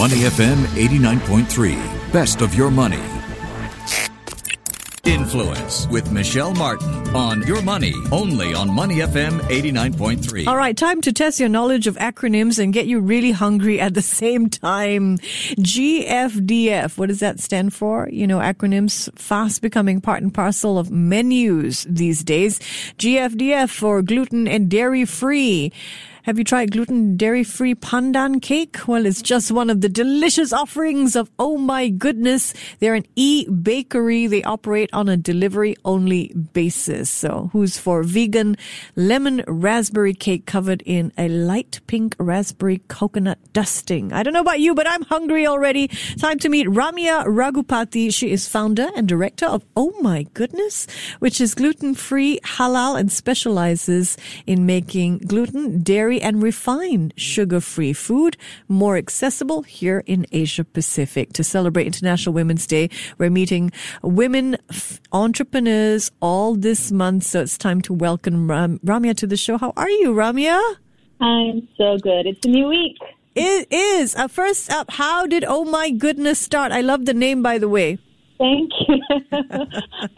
Money FM 89.3. Best of your money. Influence with Michelle Martin on Your Money, only on Money FM 89.3. All right, time to test your knowledge of acronyms and get you really hungry at the same time. GFDF, what does that stand for? You know, acronyms fast becoming part and parcel of menus these days. GFDF for gluten and dairy free. Have you tried gluten dairy free pandan cake? Well, it's just one of the delicious offerings of Oh My Goodness. They're an e bakery. They operate on a delivery only basis. So who's for vegan lemon raspberry cake covered in a light pink raspberry coconut dusting? I don't know about you, but I'm hungry already. Time to meet Ramya Raghupati. She is founder and director of Oh My Goodness, which is gluten free, halal, and specializes in making gluten, dairy, dairy and refined sugar-free food more accessible here in Asia Pacific. To celebrate International Women's Day, we're meeting women entrepreneurs all this month. So it's time to welcome Ram- Ramya to the show. How are you, Ramya? I'm so good. It's a new week. It is. Uh, first up, how did Oh My Goodness start? I love the name, by the way. Thank you.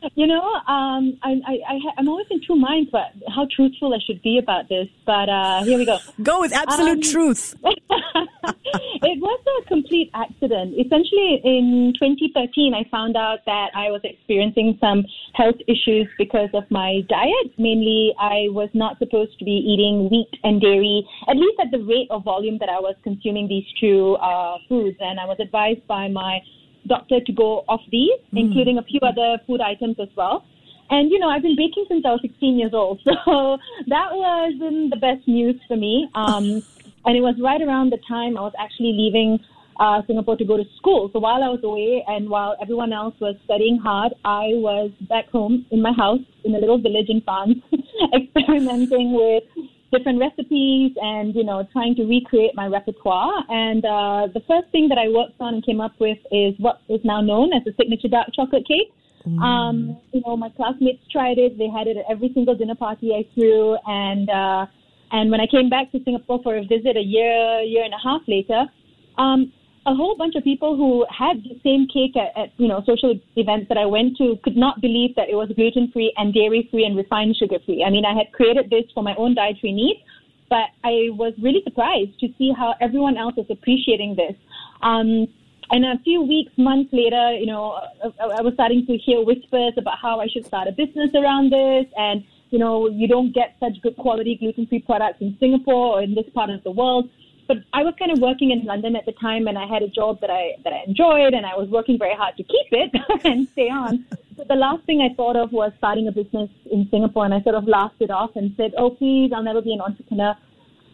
you know, um, I, I, I, am always in two minds about how truthful I should be about this, but uh, here we go. Go with absolute um, truth. it was a complete accident. Essentially, in 2013, I found out that I was experiencing some health issues because of my diet. Mainly, I was not supposed to be eating wheat and dairy, at least at the rate or volume that I was consuming these two uh, foods. And I was advised by my doctor to go off these, mm. including a few other food items as well. And you know, I've been baking since I was 16 years old, so that wasn't the best news for me. Um, and it was right around the time I was actually leaving uh, Singapore to go to school. So while I was away and while everyone else was studying hard, I was back home in my house in a little village in France, experimenting with different recipes and you know trying to recreate my repertoire. And uh, the first thing that I worked on and came up with is what is now known as the signature dark chocolate cake. Mm. Um, you know, my classmates tried it. They had it at every single dinner party I threw, and uh, and when I came back to Singapore for a visit a year, year and a half later, um, a whole bunch of people who had the same cake at, at, you know social events that I went to could not believe that it was gluten free and dairy free and refined sugar free. I mean, I had created this for my own dietary needs, but I was really surprised to see how everyone else was appreciating this. Um, and a few weeks, months later, you know, I was starting to hear whispers about how I should start a business around this, and you know, you don't get such good quality gluten free products in Singapore or in this part of the world but I was kind of working in London at the time, and I had a job that I that I enjoyed, and I was working very hard to keep it and stay on. But the last thing I thought of was starting a business in Singapore, and I sort of laughed it off and said, "Oh, please, I'll never be an entrepreneur."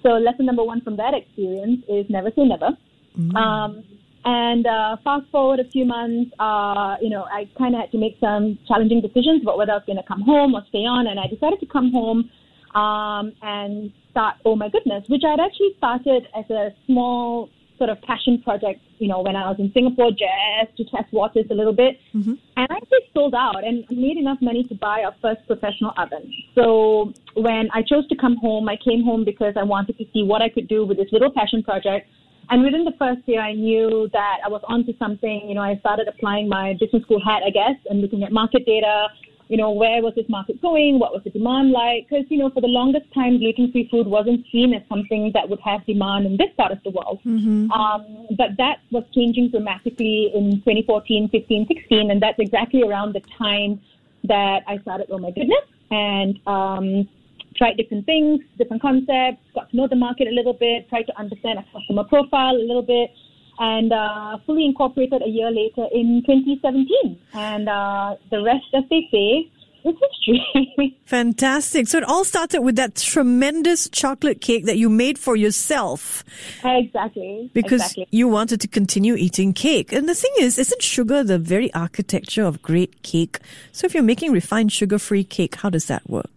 So lesson number one from that experience is never say never. Mm-hmm. Um, and uh, fast forward a few months, uh, you know, I kind of had to make some challenging decisions about whether I was going to come home or stay on, and I decided to come home um, and start Oh My Goodness, which I'd actually started as a small sort of passion project, you know, when I was in Singapore just to test waters a little bit. Mm-hmm. And I just sold out and made enough money to buy our first professional oven. So when I chose to come home, I came home because I wanted to see what I could do with this little passion project. And within the first year, I knew that I was onto something. You know, I started applying my business school hat, I guess, and looking at market data, you know, where was this market going? What was the demand like? Because, you know, for the longest time, gluten-free food wasn't seen as something that would have demand in this part of the world. Mm-hmm. Um, but that was changing dramatically in 2014, 15, 16, and that's exactly around the time that I started, oh my goodness, and um, tried different things, different concepts, got to know the market a little bit, tried to understand a customer profile a little bit, and uh, fully incorporated a year later in 2017. And uh, the rest, as they say, is history. Fantastic. So it all started with that tremendous chocolate cake that you made for yourself. Exactly. Because exactly. you wanted to continue eating cake. And the thing is, isn't sugar the very architecture of great cake? So if you're making refined sugar free cake, how does that work?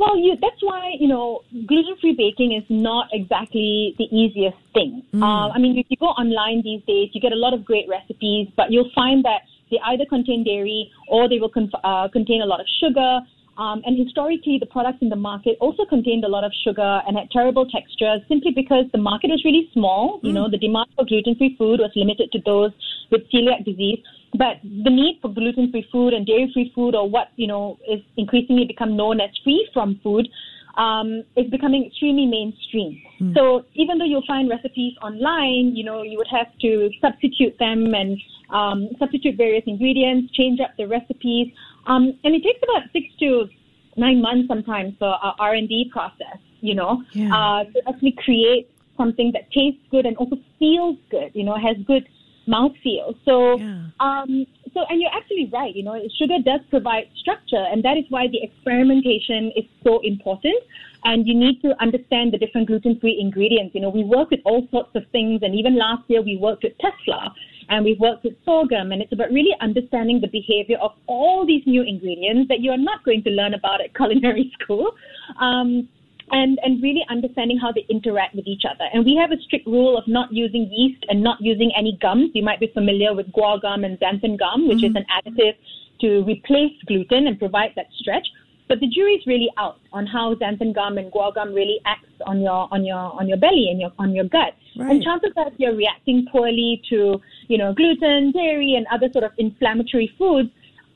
Well, you, that's why, you know, gluten free baking is not exactly the easiest thing. Mm. Uh, I mean, if you go online these days, you get a lot of great recipes, but you'll find that they either contain dairy or they will con- uh, contain a lot of sugar. Um, and historically, the products in the market also contained a lot of sugar and had terrible textures simply because the market was really small. You know, the demand for gluten free food was limited to those with celiac disease. But the need for gluten free food and dairy free food, or what, you know, is increasingly become known as free from food, um, is becoming extremely mainstream. So even though you'll find recipes online, you know, you would have to substitute them and um, substitute various ingredients, change up the recipes. Um, and it takes about six to nine months sometimes for our R&D process, you know, Yeah. uh, to actually create something that tastes good and also feels good, you know, has good mouthfeel. So, Yeah. um, so, and you're actually right, you know, sugar does provide structure, and that is why the experimentation is so important. And you need to understand the different gluten-free ingredients. You know, we work with all sorts of things, and even last year we worked with Tesla, and we've worked with sorghum, and it's about really understanding the behavior of all these new ingredients that you are not going to learn about at culinary school. Um, and, and really understanding how they interact with each other. And we have a strict rule of not using yeast and not using any gums. You might be familiar with guar gum and xanthan gum, which is mm-hmm. an additive to replace gluten and provide that stretch. But the jury's really out on how xanthan gum and guar gum really acts on your on your on your belly and your on your gut. Right. And chances are if you're reacting poorly to, you know, gluten, dairy and other sort of inflammatory foods,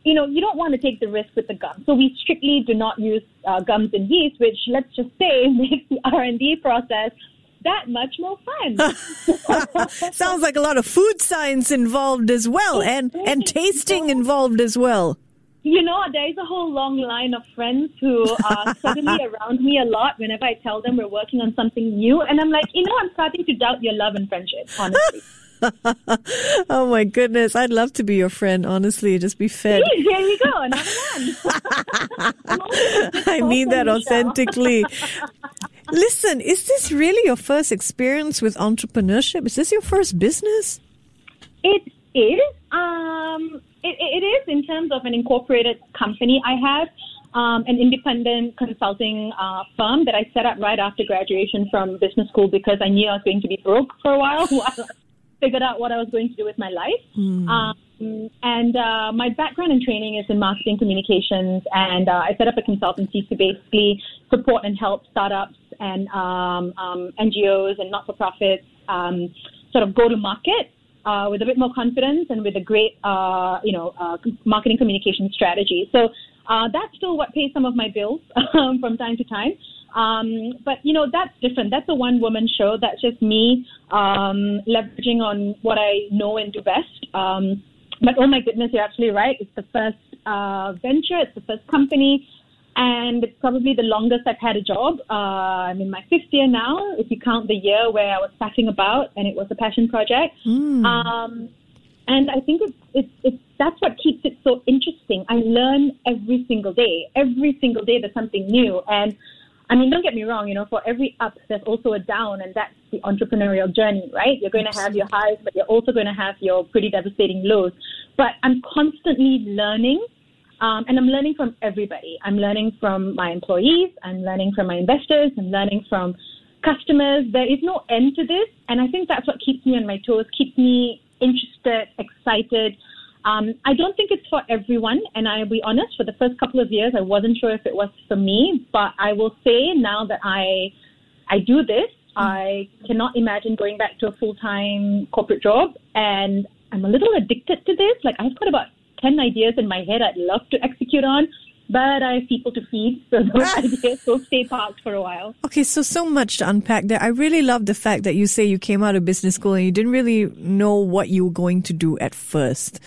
you know, you don't want to take the risk with the gum. So we strictly do not use uh, gums and yeast, which let's just say makes the R&D process that much more fun. Sounds like a lot of food science involved as well, and and tasting involved as well. you know, there is a whole long line of friends who are suddenly around me a lot whenever I tell them we're working on something new. And I'm like, you know, I'm starting to doubt your love and friendship, honestly. Oh my goodness, I'd love to be your friend. Honestly, just be fed. Here you go, another one. I mean that authentically. Listen, is this really your first experience with entrepreneurship? Is this your first business? It is. Um, it, it is in terms of an incorporated company. I have um, an independent consulting uh, firm that I set up right after graduation from business school because I knew I was going to be broke for a while figured out what I was going to do with my life. Um, and uh, my background and training is in marketing communications, and uh, I set up a consultancy to basically support and help startups and um, um, NGOs and not-for-profits um, sort of go to market uh, with a bit more confidence and with a great, uh, you know, uh, marketing communication strategy. So uh, that's still what pays some of my bills um, from time to time. Um, but you know that's different. That's a one-woman show. That's just me um, leveraging on what I know and do best. Um, but oh my goodness, you're absolutely right. It's the first uh, venture. It's the first company, and it's probably the longest I've had a job. Uh, I'm in my fifth year now, if you count the year where I was faffing about and it was a passion project. Um, and I think it's, it's, it's, that's what keeps it so interesting. I learn every single day. Every single day there's something new. And I mean, don't get me wrong, you know, for every up, there's also a down, and that's the entrepreneurial journey, right? You're going to have your highs, but you're also going to have your pretty devastating lows. But I'm constantly learning, um, and I'm learning from everybody. I'm learning from my employees, I'm learning from my investors, I'm learning from customers. There is no end to this, and I think that's what keeps me on my toes, keeps me interested, excited. Um, I don't think it's for everyone, and I'll be honest. For the first couple of years, I wasn't sure if it was for me. But I will say now that I I do this, I cannot imagine going back to a full time corporate job, and I'm a little addicted to this. Like I've got about ten ideas in my head I'd love to execute on, but I have people to feed, so those ideas will stay parked for a while. Okay, so so much to unpack there. I really love the fact that you say you came out of business school and you didn't really know what you were going to do at first.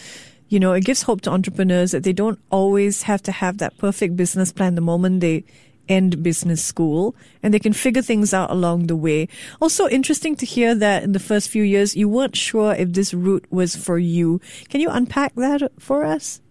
You know, it gives hope to entrepreneurs that they don't always have to have that perfect business plan the moment they end business school and they can figure things out along the way. Also interesting to hear that in the first few years you weren't sure if this route was for you. Can you unpack that for us?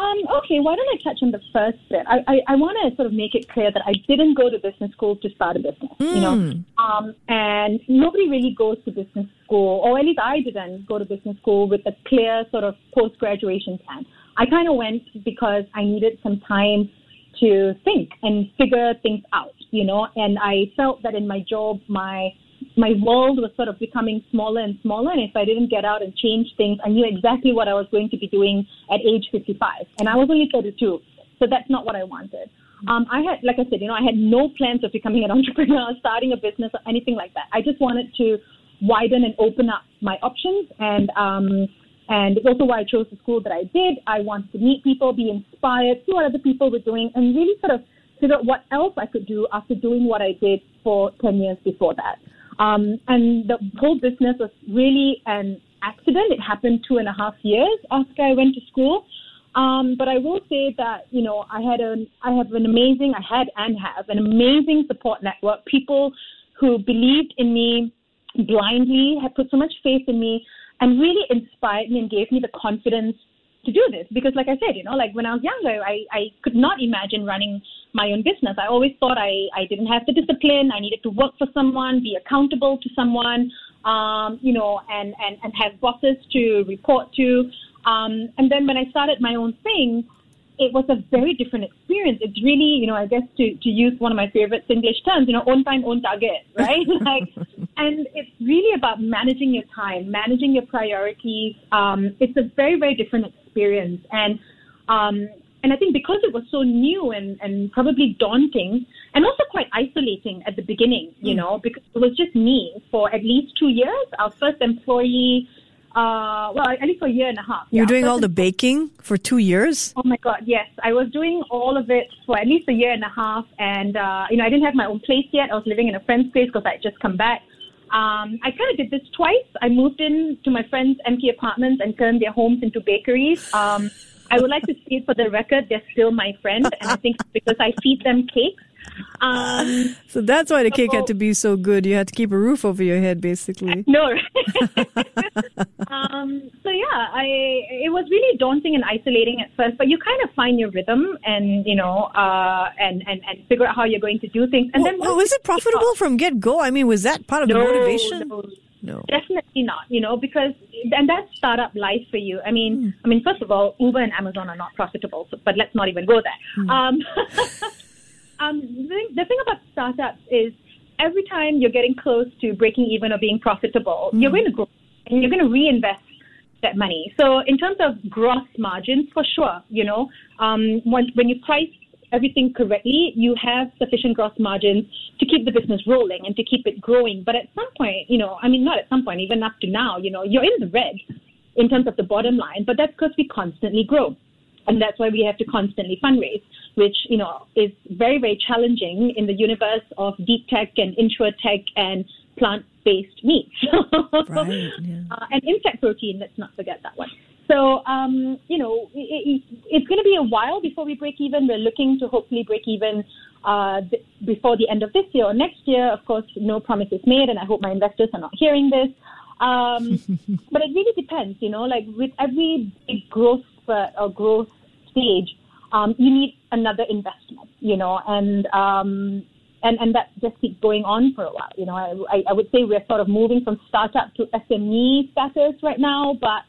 Um, okay, why don't I touch on the first bit? I, I, I want to sort of make it clear that I didn't go to business school to start a business, you know, um, and nobody really goes to business school, or at least I didn't go to business school with a clear sort of post graduation plan. I kind of went because I needed some time to think and figure things out, you know, and I felt that in my job, my my world was sort of becoming smaller and smaller. And if I didn't get out and change things, I knew exactly what I was going to be doing at age 55. And I was only 32. So that's not what I wanted. Um, I had, like I said, you know, I had no plans of becoming an entrepreneur, starting a business, or anything like that. I just wanted to widen and open up my options, and um, and it's also why I chose the school that I did. I wanted to meet people, be inspired, see what other people were doing, and really sort of figure out what else I could do after doing what I did for ten years before that. Um, and the whole business was really an accident. It happened two and a half years after I went to school. Um, but I will say that you know I had an I have an amazing I had and have an amazing support network. People who believed in me blindly, had put so much faith in me, and really inspired me and gave me the confidence to do this. Because, like I said, you know, like when I was younger, I I could not imagine running my own business. I always thought I I didn't have the discipline. I needed to work for someone, be accountable to someone, um, you know, and and and have bosses to report to. Um, and then when I started my own thing, it was a very different experience. It's really, you know, I guess to, to use one of my favorite English terms, you know, own time, own target, right? like, and it's really about managing your time, managing your priorities. Um, it's a very, very different experience. And, um, and I think because it was so new and, and probably daunting and also quite isolating at the beginning, you mm. know, because it was just me for at least two years. Our first employee uh, well, at least for a year and a half. You're yeah. doing all the baking for two years? Oh my God, yes. I was doing all of it for at least a year and a half. And, uh, you know, I didn't have my own place yet. I was living in a friend's place because I had just come back. Um, I kind of did this twice. I moved in to my friends' empty apartments and turned their homes into bakeries. Um, I would like to say for the record, they're still my friend. And I think because I feed them cakes um, so that's why the cake so, had to be so good. You had to keep a roof over your head, basically. No. um, so yeah, I it was really daunting and isolating at first, but you kind of find your rhythm and you know uh, and, and and figure out how you're going to do things. And well, then well, was it profitable from get go? I mean, was that part of no, the motivation? No. No. Definitely not, you know, because and that's startup life for you. I mean, mm. I mean, first of all, Uber and Amazon are not profitable, so, but let's not even go there. Mm. Um, um, the, thing, the thing about startups is every time you're getting close to breaking even or being profitable, mm. you're going to grow and you're going to reinvest that money. So in terms of gross margins, for sure, you know, um, when, when you price everything correctly, you have sufficient gross margins to keep the business rolling and to keep it growing. But at some point, you know, I mean, not at some point, even up to now, you know, you're in the red in terms of the bottom line, but that's because we constantly grow. And that's why we have to constantly fundraise which you know is very very challenging in the universe of deep tech and tech and plant-based meats right, yeah. uh, and insect protein. Let's not forget that one. So um, you know it, it, it's going to be a while before we break even. We're looking to hopefully break even uh, th- before the end of this year or next year. Of course, no promises made, and I hope my investors are not hearing this. Um, but it really depends, you know, like with every big growth spurt or growth stage, um, you need another investment, you know, and um, and and that just keeps going on for a while. You know, I, I would say we're sort of moving from startup to SME status right now, but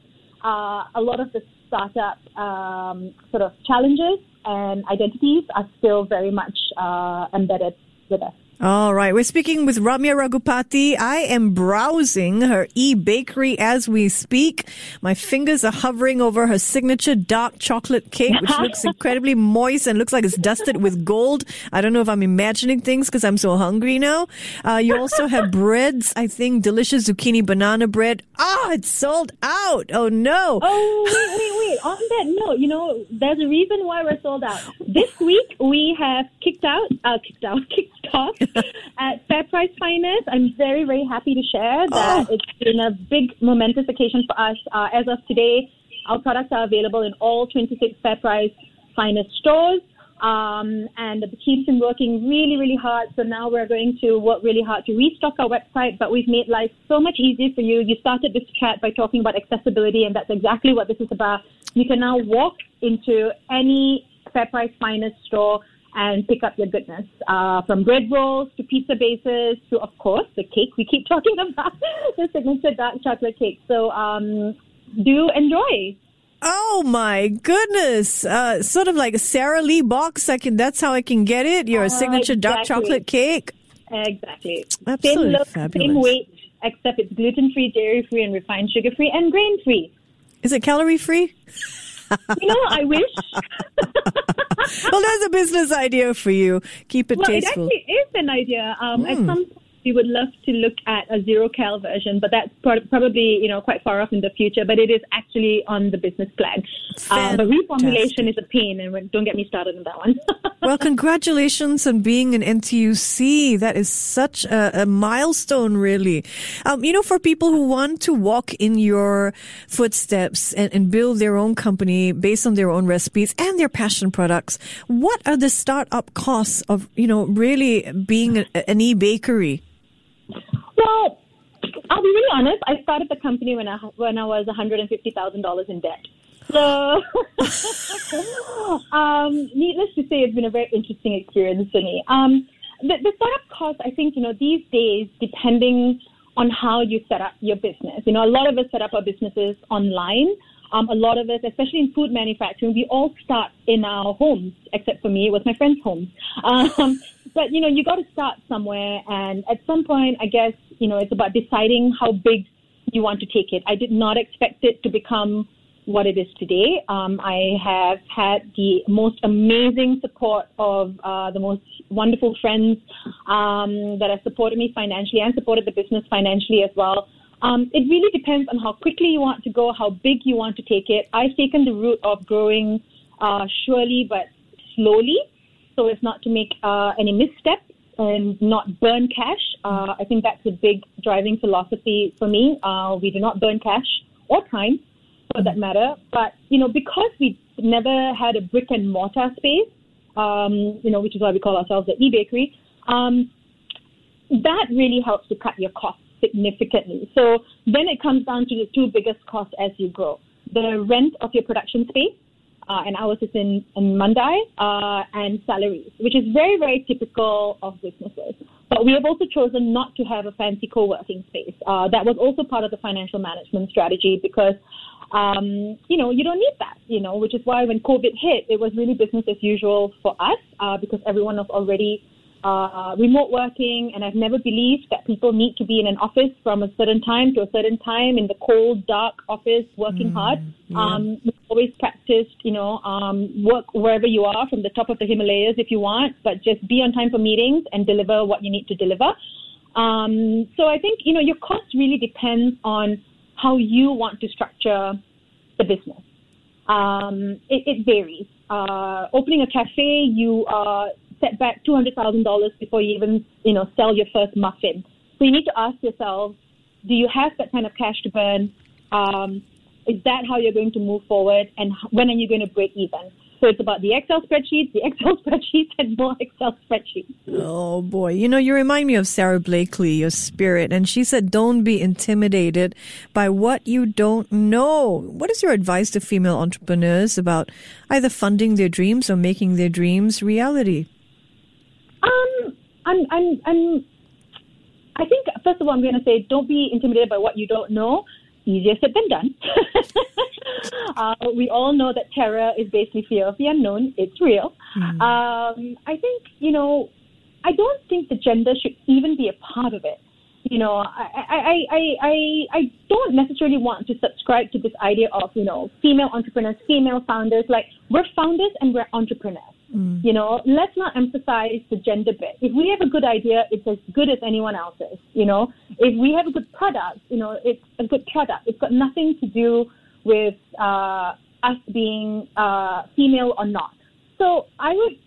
uh, a lot of the startup um, sort of challenges and identities are still very much uh, embedded with us. All right. We're speaking with Ramya Raghupati. I am browsing her e-bakery as we speak. My fingers are hovering over her signature dark chocolate cake, which looks incredibly moist and looks like it's dusted with gold. I don't know if I'm imagining things because I'm so hungry now. Uh, you also have breads. I think delicious zucchini banana bread. Ah, oh, it's sold out. Oh no. Oh, wait, wait, wait. On that note, you know, there's a reason why we're sold out. This week we have kicked out, uh, kicked out, kicked off at Fair Price Finest. I'm very, very happy to share that oh. it's been a big momentous occasion for us. Uh, as of today, our products are available in all 26 Fair Price Finest stores. Um, and the team's been working really, really hard. So now we're going to work really hard to restock our website, but we've made life so much easier for you. You started this chat by talking about accessibility, and that's exactly what this is about. You can now walk into any Fair Price Finest store and pick up your goodness uh, from bread rolls to pizza bases to, of course, the cake we keep talking about, the signature dark chocolate cake. So um, do enjoy. Oh my goodness! Uh, sort of like a Sara Lee box. I can. That's how I can get it. Your uh, signature exactly. dark chocolate cake. Exactly. Absolutely same look, fabulous. same weight, except it's gluten free, dairy free, and refined sugar free, and grain free. Is it calorie free? you know, I wish. well, there's a business idea for you. Keep it well, tasteful. it actually is an idea. Um, Mm. At some point, we would love to look at a zero cal version, but that's pro- probably you know quite far off in the future. But it is actually on the business plan. Uh, but reformulation is a pain, and don't get me started on that one. well, congratulations on being an NTUC. That is such a, a milestone, really. Um, you know, for people who want to walk in your footsteps and, and build their own company based on their own recipes and their passion products, what are the startup costs of, you know, really being a, an e-bakery? Well, I'll be really honest. I started the company when I when I was one hundred and fifty thousand dollars in debt. So, um, needless to say, it's been a very interesting experience for me. Um, the, the startup costs, I think, you know, these days, depending on how you set up your business, you know, a lot of us set up our businesses online. Um, a lot of us, especially in food manufacturing, we all start in our homes, except for me, it was my friend's home. Um, but, you know, you got to start somewhere. And at some point, I guess, you know, it's about deciding how big you want to take it. I did not expect it to become what it is today. Um, I have had the most amazing support of uh, the most wonderful friends um, that have supported me financially and supported the business financially as well. Um, it really depends on how quickly you want to go, how big you want to take it. I've taken the route of growing uh, surely but slowly, so as not to make uh, any missteps and not burn cash. Uh, I think that's a big driving philosophy for me. Uh, we do not burn cash or time, for that matter. But you know, because we never had a brick and mortar space, um, you know, which is why we call ourselves the e-bakery. Um, that really helps to cut your costs significantly. So then it comes down to the two biggest costs as you grow: the rent of your production space, uh, and ours is in, in Mandai, uh, and salaries, which is very, very typical of businesses. But we have also chosen not to have a fancy co-working space. Uh, that was also part of the financial management strategy because, um, you know, you don't need that, you know, which is why when COVID hit, it was really business as usual for us uh, because everyone was already uh, remote working, and I've never believed that people need to be in an office from a certain time to a certain time in the cold, dark office working Mm, hard. Um, we've always practiced, you know, um, work wherever you are from the top of the Himalayas if you want, but just be on time for meetings and deliver what you need to deliver. Um, so I think, you know, your cost really depends on how you want to structure the business. Um, it, it varies. Uh, opening a cafe, you are set back two hundred thousand dollars before you even you know sell your first muffin. So you need to ask yourself, do you have that kind of cash to burn? Um, is that how you're going to move forward? And when are you going to break even? So it's about the Excel spreadsheets, the Excel spreadsheets, and more Excel spreadsheets. Oh boy. You know, you remind me of Sara Blakely, your spirit. And she said, don't be intimidated by what you don't know. What is your advice to female entrepreneurs about either funding their dreams or making their dreams reality? Um, I'm, I'm, I'm, I think, first of all, I'm going to say don't be intimidated by what you don't know. Easier said than done. uh, we all know that terror is basically fear of the unknown. It's real. Um, I think, you know, I don't think the gender should even be a part of it. You know, I, I, I, I, I don't necessarily want to subscribe to this idea of, you know, female entrepreneurs, female founders. Like, we're founders and we're entrepreneurs. You know, let's not emphasize the gender bit. If we have a good idea, it's as good as anyone else's. You know, if we have a good product, you know, it's a good product. It's got nothing to do with uh, us being uh, female or not. So I would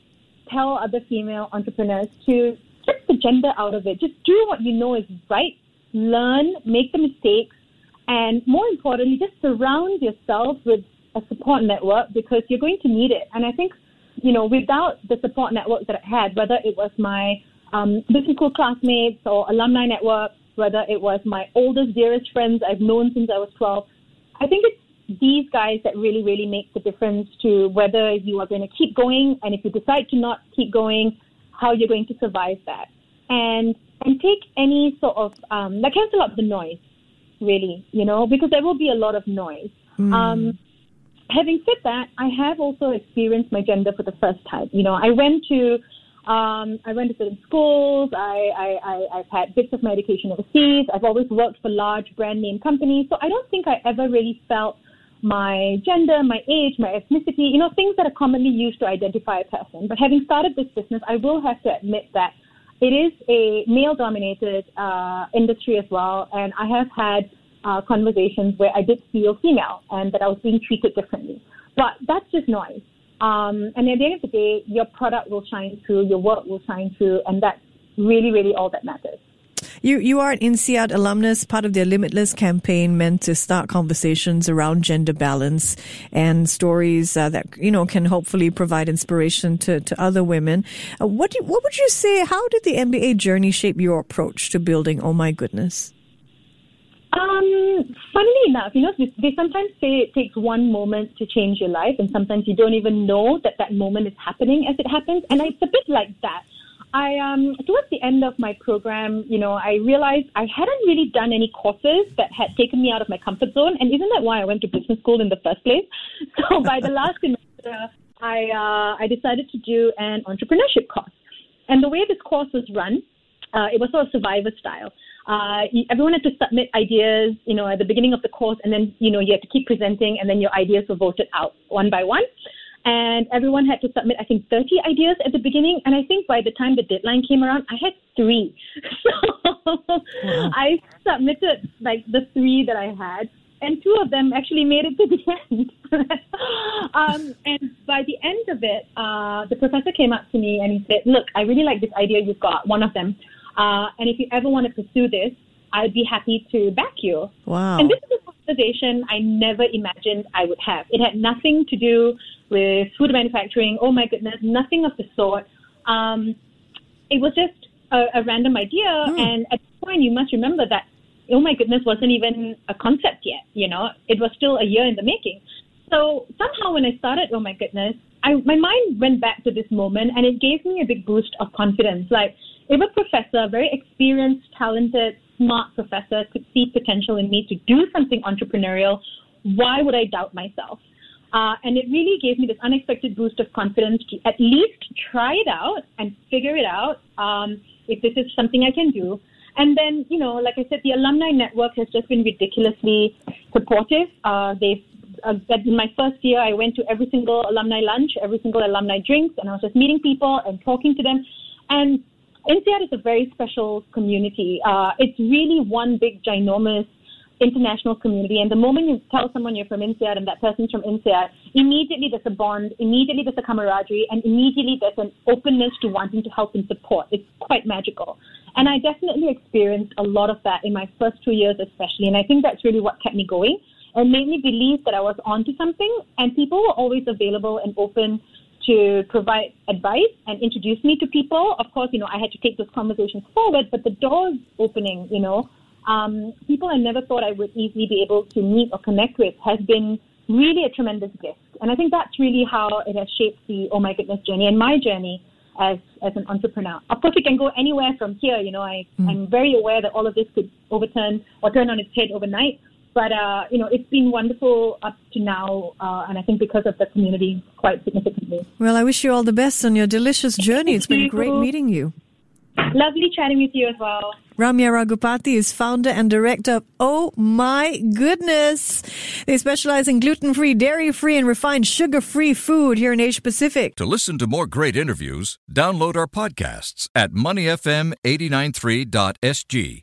tell other female entrepreneurs to take the gender out of it. Just do what you know is right. Learn, make the mistakes, and more importantly, just surround yourself with a support network because you're going to need it. And I think you know, without the support network that I had, whether it was my um, business school classmates or alumni network, whether it was my oldest, dearest friends I've known since I was 12, I think it's these guys that really, really make the difference to whether you are going to keep going and if you decide to not keep going, how you're going to survive that. And and take any sort of um, like cancel out the noise, really, you know, because there will be a lot of noise. Um, having said that, I have also experienced my gender for the first time. You know, I went to um, I went to certain schools. I, I, I, I've had bits of my education overseas. I've always worked for large brand name companies. So I don't think I ever really felt my gender, my age, my ethnicity, you know, things that are commonly used to identify a person. But having started this business, I will have to admit that it is a male dominated uh, industry as well. And I have had uh, conversations where I did feel female and that I was being treated differently. But that's just noise. Um, and at the end of the day, your product will shine through, your work will shine through, and that's really, really all that matters. You you are an INSEAD alumnus, part of their Limitless campaign meant to start conversations around gender balance and stories uh, that you know can hopefully provide inspiration to, to other women. Uh, what do what would you say? How did the MBA journey shape your approach to building? Oh my goodness. Um, funnily enough, you know, they sometimes say it takes one moment to change your life, and sometimes you don't even know that that moment is happening as it happens. And it's a bit like that. I um towards the end of my program, you know, I realized I hadn't really done any courses that had taken me out of my comfort zone, and isn't that why I went to business school in the first place? So by the last semester, I uh, I decided to do an entrepreneurship course, and the way this course was run, uh, it was sort of survivor style. Uh, everyone had to submit ideas, you know, at the beginning of the course, and then you know you had to keep presenting, and then your ideas were voted out one by one and everyone had to submit, I think, 30 ideas at the beginning. And I think by the time the deadline came around, I had three. So wow. I submitted like the three that I had, and two of them actually made it to the end. um, and by the end of it, uh, the professor came up to me and he said, Look, I really like this idea you've got, one of them. Uh, and if you ever want to pursue this, I'd be happy to back you. Wow. And this is a conversation I never imagined I would have. It had nothing to do with food manufacturing. Oh my goodness, nothing of the sort. Um, it was just a, a random idea, mm. and at the point, you must remember that. Oh my goodness, wasn't even a concept yet. You know, it was still a year in the making. So somehow, when I started, oh my goodness, I, my mind went back to this moment, and it gave me a big boost of confidence. Like if a professor, very experienced, talented, smart professor, could see potential in me to do something entrepreneurial, why would I doubt myself? Uh, and it really gave me this unexpected boost of confidence to at least try it out and figure it out um, if this is something I can do. And then, you know, like I said, the alumni network has just been ridiculously supportive. Uh, they've uh, in my first year, I went to every single alumni lunch, every single alumni drinks, and I was just meeting people and talking to them. And INSEAD is a very special community. Uh, it's really one big, ginormous international community. And the moment you tell someone you're from INSEAD and that person's from INSEAD, immediately there's a bond, immediately there's a camaraderie, and immediately there's an openness to wanting to help and support. It's quite magical. And I definitely experienced a lot of that in my first two years, especially. And I think that's really what kept me going and made me believe that I was onto something. And people were always available and open to provide advice and introduce me to people. Of course, you know, I had to take those conversations forward, but the doors opening, you know, um, people I never thought I would easily be able to meet or connect with has been really a tremendous gift. And I think that's really how it has shaped the Oh My Goodness journey and my journey as, as an entrepreneur. Of course, we can go anywhere from here. You know, I, mm. I'm very aware that all of this could overturn or turn on its head overnight. But, uh, you know, it's been wonderful up to now, uh, and I think because of the community quite significantly. Well, I wish you all the best on your delicious journey. It's been great meeting you. Lovely chatting with you as well. Ramya Raghupati is founder and director of Oh My Goodness. They specialize in gluten-free, dairy-free, and refined sugar-free food here in Asia Pacific. To listen to more great interviews, download our podcasts at moneyfm893.sg